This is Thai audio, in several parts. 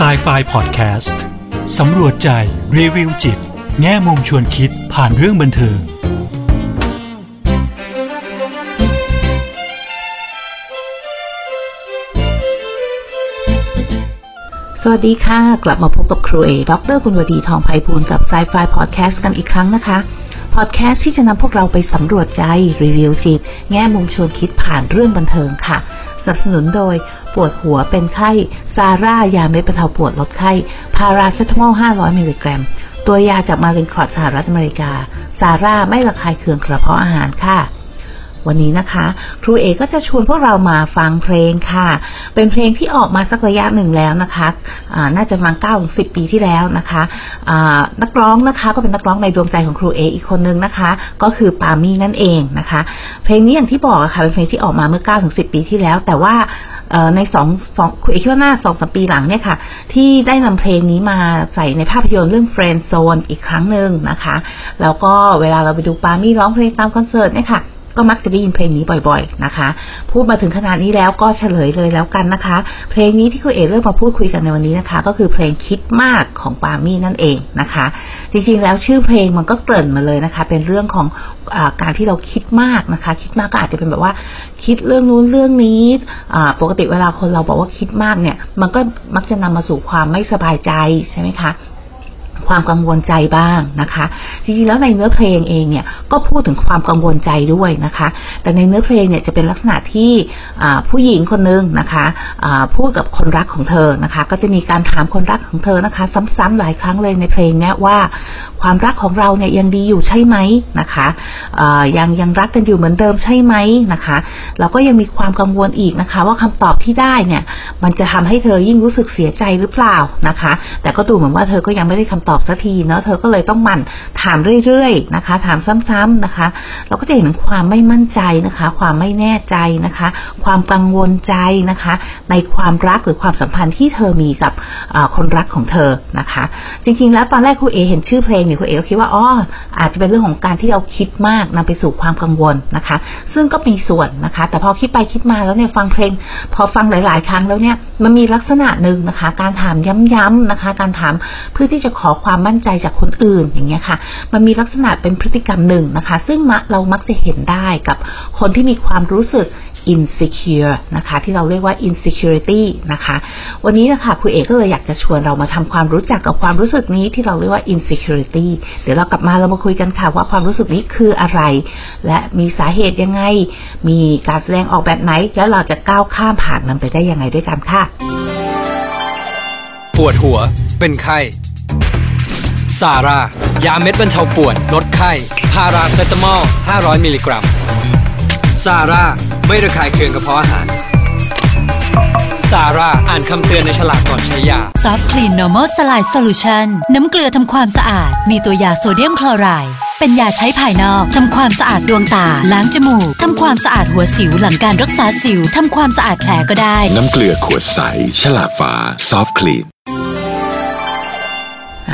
s i ไฟ Podcast สำรวจใจ รีวิวจิต แง่มุมชวนคิดผ่านเรื่องบันเทิงสวัสดีค่ะ กลับมาพบกับครูเอดรคุณวดีทองไพบูลกับไซไฟพอดแคสต์กันอีกครั้งนะคะ พอดแคสต์ที่จะนำพวกเราไปสำรวจใจ รีวิวจิต แง่มุมชวนคิดผ่านเรื่องบันเทิงค่ะ สนับสนุนโดย ปวดหัวเป็นไข้ ซาร่า ยาเม็ดบรรเทาปวดลดไข้ พาราเซตามอล 500 มิลลิกรัม ตัวยาจากมารินคอร์ดสหรัฐอเมริกา ซาร่าไม่ระคายเคืองกระเพาะอาหารค่ะ วันนี้นะคะ ครูเอก็จะชวนพวกเรามาฟังเพลงค่ะ เป็นเพลงที่ออกมาสักระยะหนึ่งแล้วนะคะะน่าจะมาเก้าถึงสิบปีที่แล้วนะคะะนักร้องนะคะก็เป็นนักร้องในดวงใจของครูเออีกคนนึงนะคะ ก็คือปามี่นั่นเองนะคะ เพลงนี้อย่างที่บอกค่ะเป็นเพลงที่ออกมาเมื่อเก้าถึงสิบปีที่แล้ว แต่ว่าในสองสองครูเอคิดว่าหน้าสองสปีหลังเนี่ยค่ะ ที่ได้นำเพลงนี้มาใส่ในภาพยนตร์เรื่อง Friend Zone อีกครั้งหนึ่งนะคะ แล้วก็เวลาเราไปดูปามี่ร้องเพลงตามคอนเสิร์ตเนี่ยค่ะ ก็มักจะได้ยินเพลงนี้บ่อยๆนะคะ พูดมาถึงขนาดนี้แล้วก็เฉลยเลยแล้วกันนะคะ เพลงนี้ที่คุณเอ๋เลือกมาพูดคุยกันในวันนี้นะคะ ก็คือเพลงคิดมากของปามี่นั่นเองนะคะ จริงๆแล้วชื่อเพลงมันก็เกริ่นมาเลยนะคะ เป็นเรื่องของอการที่เราคิดมากนะคะ คิดมากก็อาจจะเป็นแบบว่า คิดเรื่องนู้นเรื่องนี้ปกติเวลาคนเราบอกว่าคิดมากเนี่ย มันก็มักจะนำมาสู่ความไม่สบายใจใช่ไหมคะ ความกังวลใจบ้างนะคะจริงๆแล้วในเนื้อเพลงเองเนี่ยก็พูดถึงความกังวลใจด้วยนะคะ แต่ในเนื้อเพลงเนี่ยจะเป็นลักษณะที่ผู้หญิงคนนึงนะคะพูดกับคนรักของเธอนะคะ ก็จะมีการถามคนรักของเธอนะคะ ซ้ำๆหลายครั้งเลยในเพลงนี้ว่าความรักของเราเนี่ยยังดีอยู่ใช่ไหมนะคะยังยังรักกันอยู่เหมือนเดิมใช่ไหมนะคะเราก็ยังมีความกังวลอีกนะคะ ว่าคำตอบที่ได้เนี่ยมันจะทำให้เธอยิ่งรู้สึกเสียใจหรือเปล่านะคะ แต่ก็ดูเหมือนว่าเธอก็ยังไม่ได้คำตอบอบสักทีเนาะเธอก็เลยต้องหมั่นถามเรื่อยๆนะคะ ถามซ้ำๆนะคะ เราก็จะเห็นความไม่มั่นใจนะคะ ความไม่แน่ใจนะคะ ความกังวลใจนะคะ ในความรักหรือความสัมพันธ์ที่เธอมีกับคนรักของเธอนะคะ จริงๆ แล้วตอนแรกครูเอเห็นชื่อเพลงเนี่ยครูเอก็คิดว่าอ๋ออาจจะเป็นเรื่องของการที่เราคิดมากนำไปสู่ความกังวลนะคะ ซึ่งก็มีส่วนนะคะ แต่พอคิดไปคิดมาแล้วเนี่ยฟังเพลง พอฟังหลาย ๆ ครั้งแล้วเนี่ย มันมีลักษณะหนึ่งนะคะ การถามย้ำๆนะคะ การถามเพื่อที่จะขอความมั่นใจจากคนอื่นอย่างเงี้ยค่ะ มันมีลักษณะเป็นพฤติกรรมหนึ่งนะคะ ซึ่งเรามักจะเห็นได้กับคนที่มีความรู้สึก insecure นะคะ ที่เราเรียกว่า insecurity นะคะ วันนี้นะคะครูเอกก็เลยอยากจะชวนเรามาทำความรู้จักกับความรู้สึกนี้ที่เราเรียกว่า insecurity เดี๋ยวเรากลับมาเรามาคุยกันค่ะว่าความรู้สึกนี้คืออะไร และมีสาเหตุยังไง มีการแสดงออกแบบไหน แล้วเราจะก้าวข้ามผ่านมันไปได้ยังไงด้วยกันค่ะ ปวดหัว เป็นไข้ซาร่ายาเม็ดบรรเทาปวดลดไข้พาราเซตามอล 500 มิลลิกรัม ซาร่าไม่ระคายเคืองกระเพาะอาหารซาร่าอ่านคำเตือนในฉลากก่อนใช้ยาซอฟคลีน Normal Saline Solution น้ำเกลือทำความสะอาด มีตัวยาโซเดียมคลอไรด์เป็นยาใช้ภายนอกทำความสะอาดดวงตา ล้างจมูกทำความสะอาดหัวสิวหลังการรักษาสิวทำความสะอาดแผลก็ได้ น้ำเกลือขวดใส ฉลากฝาซอฟคลีน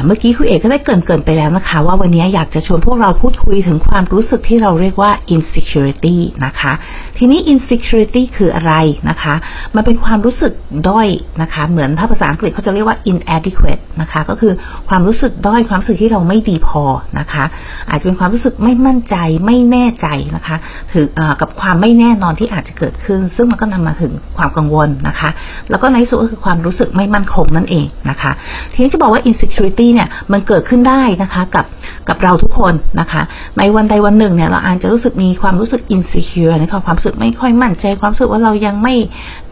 เมื่อกี้คุณเอกก็ได้เกริ่นๆไปแล้วนะคะ ว่าวันนี้อยากจะชวนพวกเราพูดคุยถึงความรู้สึกที่เราเรียกว่า insecurity นะคะ ทีนี้ insecurity คืออะไรนะคะ มันเป็นความรู้สึกด้อยนะคะ เหมือนถ้าภาษาอังกฤษเขาจะเรียกว่า inadequate นะคะ ก็คือความรู้สึกด้อยความรู้สึกที่เราไม่ดีพอนะคะ อาจจะเป็นความรู้สึกไม่มั่นใจไม่แน่ใจนะคะถือกับความไม่แน่นอนที่อาจจะเกิดขึ้น ซึ่งมันก็นำมาถึงความกังวลนะคะ แล้วก็ในสุดก็คือความรู้สึกไม่มั่นคงนั่นเองนะคะ ทีนี้จะบอกว่า insecurity เนี่ยมันเกิดขึ้นได้นะคะกับกับเราทุกคนนะคะ ในวันใดวันหนึ่งเนี่ยเราอาจจะรู้สึกมีความรู้สึกอินสิเคียนะคะความรู้สึกไม่ค่อยมั่นใจความรู้สึกว่าเรายังไม่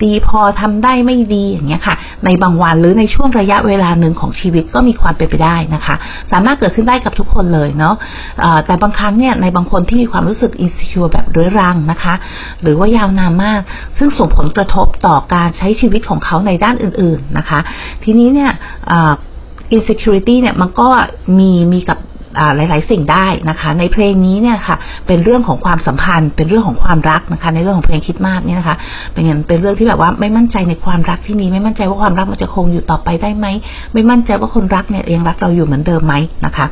ดีพอทำได้ไม่ดีอย่างเงี้ยค่ะ ในบางวันหรือในช่วงระยะเวลาหนึ่งของชีวิตก็มีความเป็นไปได้นะคะ สามารถเกิดขึ้นได้กับทุกคนเลยเนาะแต่บางครั้งเนี่ยในบางคนที่มีความรู้สึกอินสิเคียแบบเรื้อรังนะคะ หรือว่ายาวนานมาก ซึ่งส่งผลกระทบต่อการใช้ชีวิตของเขาในด้านอื่น ๆนะคะ ทีนี้เนี่ย insecurity เนี่ยมันก็มีมีกับ หลาย ๆ สิ่งได้นะคะ ในเพลงนี้เนี่ยค่ะ เป็นเรื่องของความสัมพันธ์ เป็นเรื่องของความรักนะคะ ในเรื่องของเพลงคิดมากเนี่ยนะคะ เป็นเป็นเรื่องที่แบบว่าไม่มั่นใจในความรักที่มีไม่มั่นใจว่าความรักมันจะคงอยู่ต่อไปได้ไหมไม่มั่นใจว่าคนรักเนี่ยยังรักเราอยู่เหมือนเดิมไหมนะคะ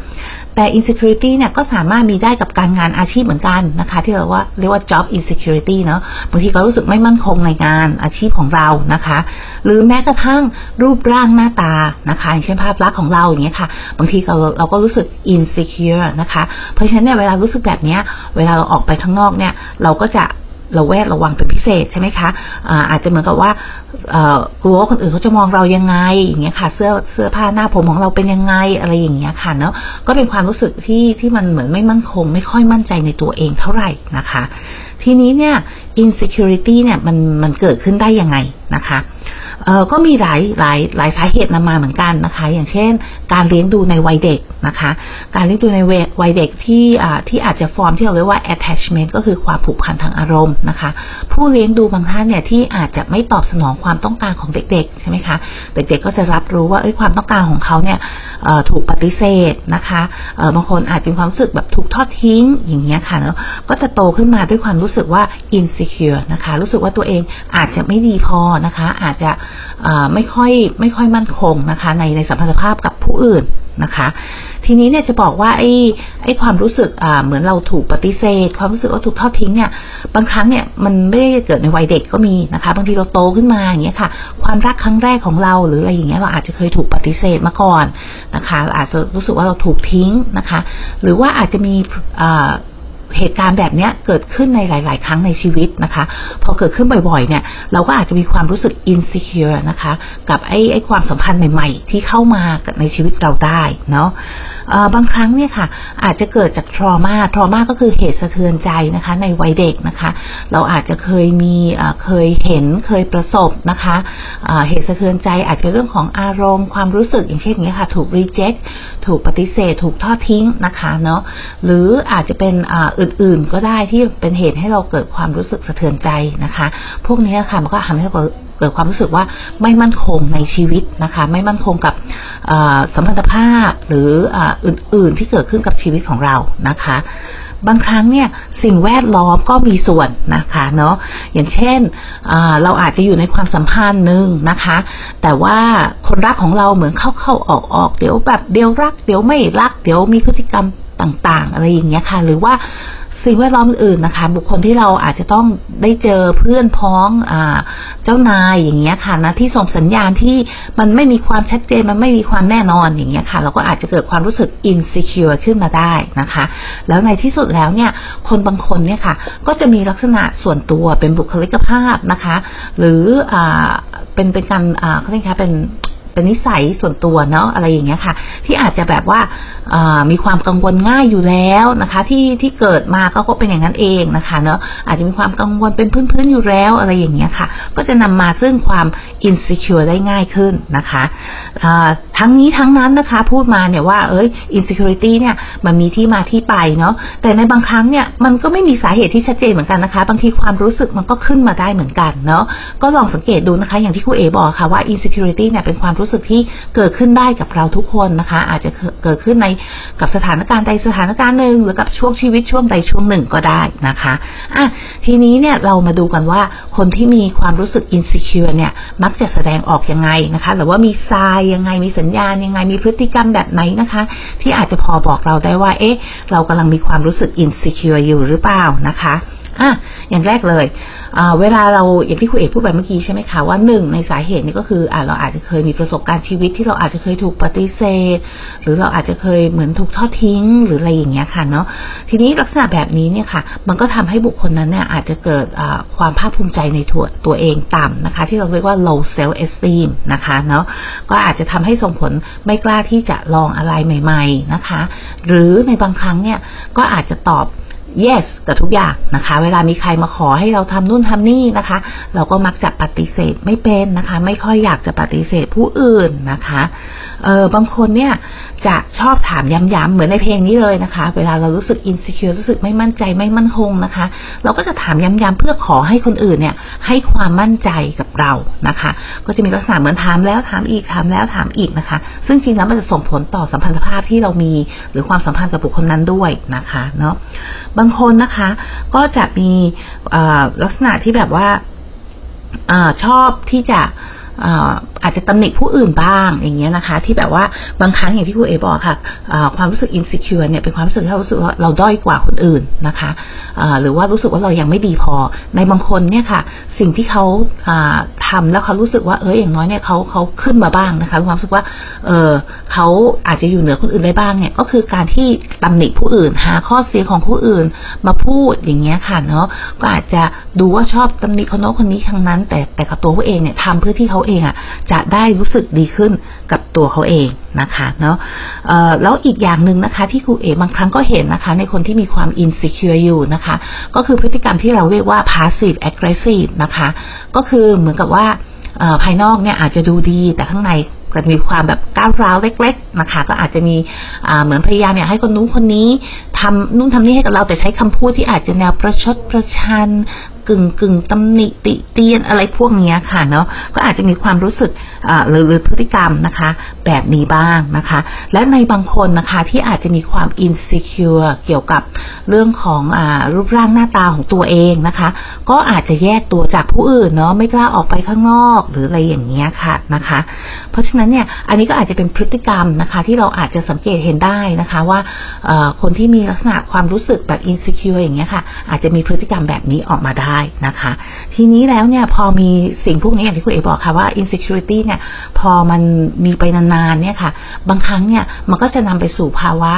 แต่ insecurity เนี่ยก็สามารถมีได้กับการงานอาชีพเหมือนกันนะคะ ที่เราว่าเรียกว่า job insecurity เนาะบางทีก็รู้สึกไม่มั่นคงในงานอาชีพของเรานะคะ หรือแม้กระทั่งรูปร่างหน้าตานะคะอย่างเช่นภาพลักษณ์ของเราอย่างเงี้ยค่ะ บางทีเราเราก็รู้สึก insecure นะคะ เพราะฉะนั้นเนี่ยเวลารู้สึกแบบนี้เวลาเราออกไปข้างนอกเนี่ย เราก็จะเราแวดระวังเป็นพิเศษใช่ไหมคะอาอาจจะเหมือนกับว่ากลัวคนอื่นเขาจะมองเรายังไงอย่างเงี้ยค่ะ เสื้อเสื้อผ้าหน้าผมของเราเป็นยังไงอะไรอย่างเงี้ยค่ะเนาะก็เป็นความรู้สึกที่ที่มันเหมือนไม่มั่นคง ไม่ค่อยมั่นใจในตัวเองเท่าไหร่นะคะ ทีนี้เนี่ย insecurity เนี่ยมันมันเกิดขึ้นได้ยังไงนะคะ ก็มีหลายหลายหลายสาเหตุนำมาเหมือนกันนะคะ อย่างเช่น การเลี้ยงดูในวัยเด็กนะคะ การเลี้ยงดูในวัยเด็กที่อ่าที่อาจจะฟอร์มที่เราเรียกว่า attachment ก็คือความผูกพันทางอารมณ์นะคะ ผู้เลี้ยงดูบางท่านเนี่ยที่อาจจะไม่ตอบสนองความต้องการของเด็กๆใช่ไหมคะเด็กๆก็จะรับรู้ว่าเอ้ยความต้องการของเขาเนี่ยถูกปฏิเสธนะคะบางคนอาจจะมีความรู้สึกแบบถูกทอดทิ้งอย่างเงี้ยค่ะแล้วก็จะโตขึ้นมาด้วยความรู้สึกว่า insecure นะคะ รู้สึกว่าตัวเองอาจจะไม่ดีพอนะคะ อาจจะไม่ค่อยไม่ค่อยมั่นคงนะคะ ในในสัมพันธภาพกับผู้อื่นนะคะ ทีนี้เนี่ยจะบอกว่าไอ้ไอ้ความรู้สึกอ่าเหมือนเราถูกปฏิเสธ ความรู้สึกว่าถูกทอดทิ้งเนี่ย บางครั้งเนี่ยมันไม่ได้เกิดในวัยเด็กก็มีนะคะ บางทีเราโตขึ้นมาอย่างเงี้ยค่ะ ความรักครั้งแรกของเราหรืออะไรอย่างเงี้ยเราอาจจะเคยถูกปฏิเสธมาก่อนนะคะ อาจจะรู้สึกว่าเราถูกทิ้งนะคะ หรือว่าอาจจะมีอ่า เหตุการณ์แบบนี้เกิดขึ้นในหลาย ๆ ครั้งในชีวิตนะคะ พอเกิดขึ้นบ่อยๆ เนี่ยเราก็อาจจะมีความรู้สึก insecure นะคะ กับไอ้ไอ้ความสัมพันธ์ใหม่ ๆ ที่เข้ามาในชีวิตเราได้เนาะบางครั้งเนี่ยค่ะ อาจจะเกิดจากทรมาทรมาก็คือเหตุสะเทือนใจนะคะ ในวัยเด็กนะคะ เราอาจจะเคยมีเคยเห็นเคยประสบนะคะเหตุสะเทือนใจอาจจะเป็นเรื่องของอารมณ์ ความรู้สึกอย่างเช่นนี้ค่ะ ถูก reject ถูกปฏิเสธ ถูกทอดทิ้งนะคะเนาะหรืออาจจะเป็นอื่นๆ ก็ได้ที่เป็นเหตุให้เราเกิดความรู้สึกสะเทือนใจนะคะ พวกนี้ค่ะมันก็ทำให้เราเกิดความรู้สึกว่าไม่มั่นคงในชีวิตนะคะ ไม่มั่นคงกับสัมพันธภาพหรืออื่นๆที่เกิดขึ้นกับชีวิตของเรานะคะบางครั้งเนี่ยสิ่งแวดล้อมก็มีส่วนนะคะเนาะอย่างเช่นเราอาจจะอยู่ในความสัมพันธ์หนึ่งนะคะ แต่ว่าคนรักของเราเหมือนเข้าเข้าออกออกเดี๋ยวแบบเดี๋ยวรัก เดี๋ยวไม่รัก เดี๋ยวมีพฤติกรรม ต่างๆ อะไรอย่างเงี้ยค่ะ หรือว่าสิ่งแวดล้อมอื่นนะคะ บุคคลที่เราอาจจะต้องได้เจอเพื่อนพ้องอ่าเจ้านายอย่างเงี้ยค่ะนะที่ส่งสัญญาณที่มันไม่มีความชัดเจนมันไม่มีความแน่นอนอย่างเงี้ยค่ะ เราก็อาจจะเกิดความรู้สึก insecure ขึ้นมาได้นะคะ แล้วในที่สุดแล้วเนี่ยคนบางคนเนี่ยค่ะ ก็จะมีลักษณะส่วนตัวเป็นบุคลิกภาพนะคะ หรืออ่าเป็นเป็นการอ่าเขาเรียกคะเป็น เป็นนิสัยส่วนตัวเนาะอะไรอย่างเงี้ยค่ะ ที่อาจจะแบบว่ามีความกังวลง่ายอยู่แล้วนะคะ ที่ที่เกิดมาก็เป็นอย่างนั้นเองนะคะเนาะอาจจะมีความกังวลเป็นพื้นๆอยู่แล้วอะไรอย่างเงี้ยค่ะ ก็จะนำมาซึ่งความ insecure ได้ง่ายขึ้นนะคะทั้งนี้ทั้งนั้นนะคะ พูดมาเนี่ยว่าเอ้ย insecurity เนี่ยมันมีที่มาที่ไปเนาะแต่ในบางครั้งเนี่ยมันก็ไม่มีสาเหตุที่ชัดเจนเหมือนกันนะคะ บางทีความรู้สึกมันก็ขึ้นมาได้เหมือนกันเนาะก็ลองสังเกตดูนะคะ อย่างที่ครูเอบอกค่ะว่า insecurity เนี่ยเป็นความรู้สึกที่เกิดขึ้นได้กับเราทุกคนนะคะ อาจจะเกิดขึ้นในกับสถานการณ์ใดสถานการณ์หนึ่งหรือกับช่วงชีวิตช่วงใดช่วงหนึ่งก็ได้นะคะอะทีนี้เนี่ยเรามาดูกันว่าคนที่มีความรู้สึก insecure เนี่ยมักจะแสดงออกยังไงนะคะหรือว่ามีทรายยังไงมีสัญญาณยังไงมีพฤติกรรมแบบไหนนะคะ ที่อาจจะพอบอกเราได้ว่า เอ๊ะ เรากำลังมีความรู้สึก insecure อยู่หรือเปล่านะคะ อะอย่างแรกเลยเวลาเราอย่างที่คุณเอกพูดไปเมื่อกี้ใช่ไหมคะว่าหนึ่งในสาเหตุนี่ก็คืออ่าเราอาจจะเคยมีประสบการณ์ชีวิตที่เราอาจจะเคยถูกปฏิเสธ หรือเราอาจจะเคยเหมือนถูกทอดทิ้ง หรืออะไรอย่างเงี้ยค่ะเนาะทีนี้ลักษณะแบบนี้เนี่ยค่ะ มันก็ทำให้บุคคลนั้นเนี่ยอาจจะเกิดความภาคภูมิใจในตัวตัวเองต่ำนะคะ ที่เราเรียกว่า low self esteem นะคะเนาะก็อาจจะทำให้ส่งผลไม่กล้าที่จะลองอะไรใหม่ ๆนะคะ หรือในบางครั้งเนี่ยก็อาจจะตอบ yes กับทุกอย่างนะคะ เวลามีใครมาขอให้เราทำนู่นทำนี่นะคะ เราก็มักจะปฏิเสธไม่เป็นนะคะ ไม่ค่อยอยากจะปฏิเสธผู้อื่นนะคะเออบางคนเนี่ยจะชอบถามย้ำๆเหมือนในเพลงนี้เลยนะคะ เวลาเรารู้สึก insecure รู้สึกไม่มั่นใจไม่มั่นคงนะคะ เราก็จะถามย้ำๆเพื่อขอให้คนอื่นเนี่ย ให้ความมั่นใจกับเรานะคะ ก็จะมีลักษณะเหมือนถามแล้วถามอีกถามแล้วถามอีกนะคะ ซึ่งจริงแล้วมันจะส่งผลต่อสัมพันธภาพที่เรามี หรือความสัมพันธ์กับบุคคลนั้นด้วยนะคะเนาะางคนนะคะ ก็จะมีลักษณะที่แบบว่าอชอบที่จะ อาจจะตำหนิผู้อื่นบ้างอย่างเงี้ยนะคะ ที่แบบว่าบางครั้งอย่างที่ครูเอบอกค่ะความรู้สึกอินสิคิวเนี่ยเป็นความรู้สึกที่เรารู้สึกว่าเราด้อยกว่าคนอื่นนะคะหรือว่ารู้สึกว่าเรายังไม่ดีพอ ในบางคนเนี่ยค่ะ สิ่งที่เขาทำแล้วเขารู้สึกว่าเอออย่างน้อยเนี่ยเขาเขาขึ้นมาบ้างนะคะความรู้สึกว่าเออเขาอาจจะอยู่เหนือคนอื่นได้บ้างเนี่ยก็คือการที่ตำหนิผู้อื่นหาข้อเสียของผู้อื่นมาพูดอย่างเงี้ยค่ะเนาะก็อาจจะดูว่าชอบตำหนิคนโน้นคนนี้ทั้งนั้น แต่แต่กับตัวเขาเองเนี่ยทำเพื่อที่เขาเองอะจะได้รู้สึกดีขึ้นกับตัวเขาเองนะคะเนาะแล้วอีกอย่างหนึ่งนะคะที่ครูเอบางครั้งก็เห็นนะคะ ในคนที่มีความ insecure อยู่นะคะ ก็คือพฤติกรรมที่เราเรียกว่า passive aggressive นะคะ ก็คือเหมือนกับว่าภายนอกเนี่ยอาจจะดูดีแต่ข้างในก็มีความแบบก้าวร้าวเล็ก ๆ นะคะ ก็อาจจะมีเหมือนพยายามอยากให้คนนู้นคนนี้ ทำนู่นทำนี่ให้กับเราแต่ใช้คำพูดที่อาจจะแนวประชดประชันกึ่งกึ่งตำหนิติเตียนอะไรพวกนี้ค่ะเนาะก็อาจจะมีความรู้สึกหรือพฤติกรรมนะคะ แบบนี้บ้างนะคะ และในบางคนนะคะที่อาจจะมีความอินสิคิวเกี่ยวกับเรื่องของอรูปร่างหน้าตาของตัวเองนะคะ ก็อาจจะแยกตัวจากผู้อื่นเนาะไม่กล้าออกไปข้างนอกหรืออะไรอย่างเงี้ยค่ะนะคะ เพราะฉะนั้นเนี่ยอันนี้ก็อาจจะเป็นพฤติกรรมนะคะ ที่เราอาจจะสังเกตเห็นได้นะคะว่าคนที่มีลักษณะความรู้สึกแบบอินสิคิวอย่างเงี้ยค่ะ อาจจะมีพฤติกรรมแบบนี้ออกมาได้นะคะ ทีนี้แล้วเนี่ยพอมีสิ่งพวกนี้อย่างที่คุณเอบอกค่ะว่า insecurity เนี่ยพอมันมีไปนานๆเนี่ยค่ะ บางครั้งเนี่ยมันก็จะนำไปสู่ภาวะ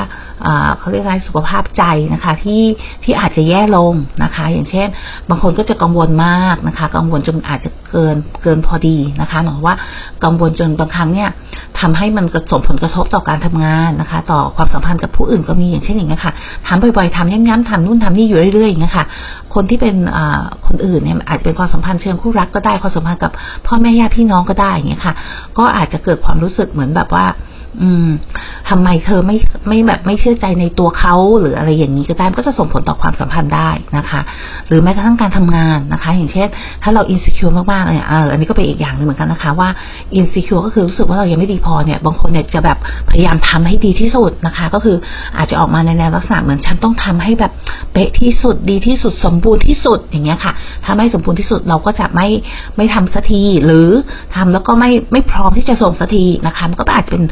เขาเรียกอะไรสุขภาพใจนะคะที่ที่อาจจะแย่ลงนะคะ อย่างเช่น บางคนก็จะกังวลมากนะคะ กังวลจนอาจจะเกินเกินพอดีนะคะหมายว่ากังวลจนบางครั้งเนี่ย ทำให้มันกระสมผลกระทบต่อการทำงานนะคะ ต่อความสัมพันธ์กับผู้อื่นก็มีอย่างเช่นอย่างนี้ค่ะทำบ่อยๆทำย้ำๆทำนู่นทำนี่อยู่เรื่อยๆอย่างนี้ค่ะคนที่เป็นคนอื่นเนี่ยอาจจะเป็นความสัมพันธ์เชิงคู่รักก็ได้ความสัมพันธ์กับพ่อแม่ญาติพี่น้องก็ได้อย่างเงี้ยค่ะ ก็อาจจะเกิดความรู้สึกเหมือนแบบว่า อืมทำไมเธอไม่ไม่แบบไม่เชื่อใจในตัวเขาหรืออะไรอย่างนี้ก็ได้ก็จะส่งผลต่อความสัมพันธ์ได้นะคะ หรือแม้กระทั่งการทำงานนะคะ อย่างเช่น ถ้าเราอินสิคิวมากๆเนี่ยอันนี้ก็เป็นอีกอย่างหนึ่งเหมือนกันนะคะ ว่าอินสิคิวก็คือรู้สึกว่าเรายังไม่ดีพอเนี่ย บางคนเนี่ยจะแบบพยายามทำให้ดีที่สุดนะคะ ก็คืออาจจะออกมาในแนวลักษณะเหมือนฉันต้องทำให้แบบเป๊ะที่สุดดีที่สุดสมบูรณ์ที่สุดอย่างเงี้ยค่ะถ้าไม่สมบูรณ์ที่สุดเราก็จะไม่ไม่ทำสักทีหรือทำแล้วก็ไม่ไม่พร้อมที่จะส่งสักทีนะคะ มันก็อาจจะเป็น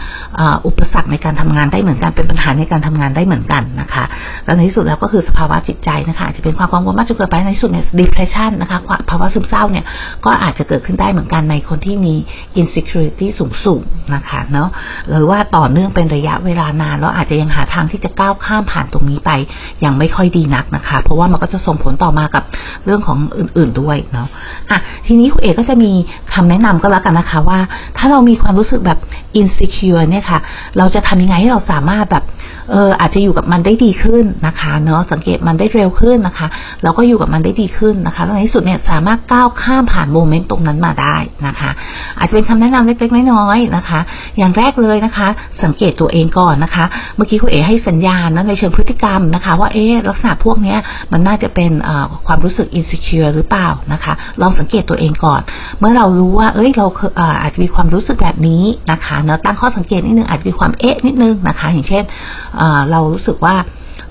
อุปสรรคในการทำงานได้เหมือนกันเป็นปัญหาในการทำงานได้เหมือนกันนะคะแล้วในที่สุดแล้วก็คือสภาวะจิตใจนะคะอาจจะเป็นความกังวลมากจนเกินไปในที่สุดเนี่ย depression นะคะภาวะซึมเศร้าเนี่ยก็อาจจะเกิดขึ้นได้เหมือนกันในคนที่มี insecurity สูงสูงนะคะเนาะหรือว่าต่อเนื่องเป็นระยะเวลานานแล้วอาจจะยังหาทางที่จะก้าวข้ามผ่านตรงนี้ไปยังไม่ค่อยดีนักนะคะ เพราะว่ามันก็จะส่งผลต่อมากับเรื่องของอื่น ๆด้วยเนาะอะทีนี้คุณเอกก็จะมีคำแนะนำก็แล้วกันนะคะว่า ถ้าเรามีความรู้สึกแบบ insecure เนี่ยค่ะ เราจะทำยังไงให้เราสามารถแบบเอออาจจะอยู่กับมันได้ดีขึ้นนะคะเนาะสังเกตมันได้เร็วขึ้นนะคะแล้วก็อยู่กับมันได้ดีขึ้นนะคะแล้วในที่สุดเนี่ยสามารถก้าวข้ามผ่านโมเมนต์ตรงนั้นมาได้นะคะ อาจจะเป็นคำแนะนำเล็กๆน้อยๆนะคะ อย่างแรกเลยนะคะ สังเกตตัวเองก่อนนะคะ เมื่อกี้คุณเอ๋ให้สัญญาณนะในเชิงพฤติกรรมนะคะ ว่าเอ๊ลักษณะพวกนี้มันน่าจะเป็นความรู้สึกอินสิคิวหรือเปล่านะคะ ลองสังเกตตัวเองก่อน เมื่อเรารู้ว่า เอ้ยเราอาจจะมีความรู้สึกแบบนี้นะคะเนาะตั้งข้อสังเกตนิดนึงอาจจะมีความเอ๊ะนิดนึงนะคะ อย่างเช่นเรารู้สึกว่า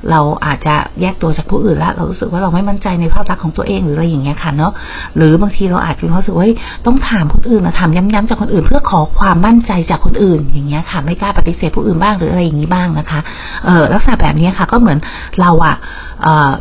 เราอาจจะแยกตัวจากผู้อื่นแล้วเรารู้สึกว่าเราไม่มั่นใจในภาพลักษณ์ของตัวเองหรืออะไรอย่างเงี้ยค่ะเนาะหรือบางทีเราอาจจะรู้สึกว่าต้องถามคนอื่นนะถามย้ำๆจากคนอื่น เพื่อขอความมั่นใจจากคนอื่นอย่างเงี้ยค่ะ ไม่กล้าปฏิเสธผู้อื่นบ้างหรืออะไรอย่างนี้บ้างนะคะเออลักษณะแบบนี้ค่ะ ก็เหมือนเราอะ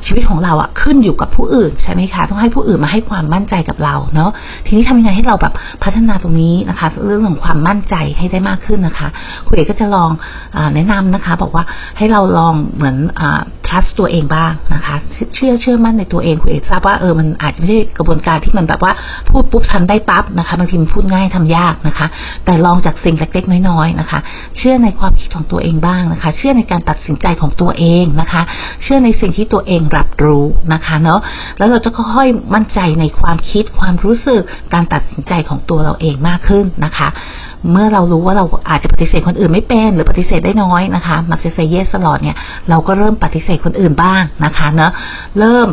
ชีวิตของเราอะขึ้นอยู่กับผู้อื่นใช่ไหมคะต้องให้ผู้อื่นมาให้ความมั่นใจกับเราเนาะทีนี้ทำยังไงให้เราแบบพัฒนาตรงนี้นะคะ เรื่องของความมั่นใจให้ได้มากขึ้นนะคะคุณเอกก็จะลองอแนะนำนะคะ บอกว่าให้เราลองเหมือนอ trust ตัวเองบ้างนะคะ เชื่อเชื่อมั่นในตัวเองคุณเอกทราบว่าเออมันอาจจะไม่ใช่กระบวนการที่มันแบบว่าพูดปุ๊บทำได้ปั๊บนะคะบางทีมันพูดง่ายทำยากนะคะ แต่ลองจากสิ่งเล็กๆน้อยๆนะคะ เชื่อในความคิดของตัวเองบ้างนะคะ เชื่อในการตัดสินใจของตัวเองนะคะ เชื่อในสิ่งที่ตัวเองรับรู้นะคะเนาะแล้วเราจะค่อยๆมั่นใจในความคิดความรู้สึกการตัดสินใจของตัวเราเองมากขึ้นนะคะ เมื่อเรารู้ว่าเราอาจจะปฏิเสธคนอื่นไม่เป็น หรือปฏิเสธได้น้อยนะคะมักจะเซเยสตลอดเนี่ยเราก็เริ่มปฏิเสธคนอื่นบ้างนะคะเนอะเริ่ม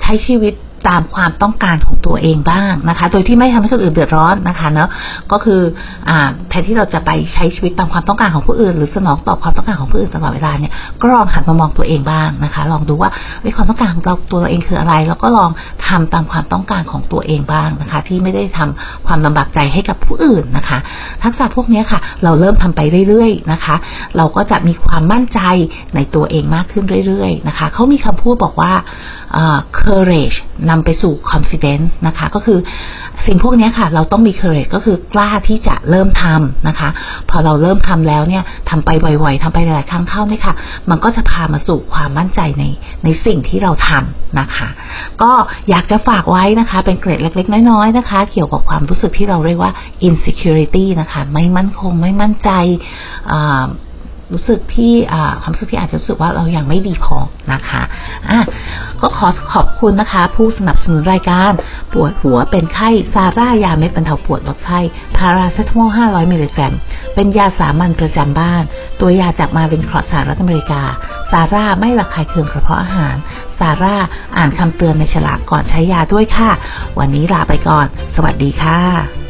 ใช้ชีวิต ตามความต้องการของตัวเองบ้างนะคะ โดยที่ไม่ทำให้คนอื่นเดือดร้อนนะคะเนาะก็คืออแทนที่เราจะไปใช้ชีวิตตามความต้องการของผู้อื่น หรือสนองตอบความต้องการของผู้อื่นตลอดเวลาเนี่ยก็ลองหันมามองตัวเองบ้างนะคะ ลองดูว่าความต้องการของเราตัวเราเองคืออะไร แล้วก็ลองทำตามความต้องการของตัวเองบ้างนะคะ ที่ไม่ได้ทำความลำบากใจให้กับผู้อื่นนะคะ ทักษะพวกนี้ค่ะ เราเริ่มทำไปเรื่อยๆนะคะ เราก็จะมีความมั่นใจในตัวเองมากขึ้นเรื่อยๆนะคะเขามีคำพูดบอกว่า courage นำไปสู่ confidence นะคะ ก็คือสิ่งพวกนี้ค่ะ เราต้องมี courage ก็คือกล้าที่จะเริ่มทำนะคะ พอเราเริ่มทำแล้วเนี่ยทำไปบ่อยๆทำไปหลายครั้งเข้าเนี่ยค่ะ มันก็จะพามาสู่ความมั่นใจในในสิ่งที่เราทำนะคะ ก็อยากจะฝากไว้นะคะ เป็นเกร็ดเล็ก ๆ น้อยๆนะคะ เกี่ยวกับความรู้สึกที่เราเรียกว่า insecurity นะคะ ไม่มั่นคงไม่มั่นใจ รู้สึกที่ความรู้สึกที่อาจจะรู้สึกว่าเรายัางไม่ดีพอนะคะอะก็ขอขอบคุณนะคะ ผู้สนับสนุนรายการ ปวดหัวเป็นไข้ซาร่ายาเม็ดบรรเทาปวดลดไข้พาราเซตามอล500มิลลิกรัมเป็นยาสามัญประจำบ้าน ตัวยาจากมัลลินครอดท์ สหรัฐอเมริกา ซาร่าไม่ระคายเคืองกระเพาะอาหาร ซาร่าอ่านคำเตือนในฉลากก่อนใช้ยาด้วยค่ะ วันนี้ลาไปก่อน สวัสดีค่ะ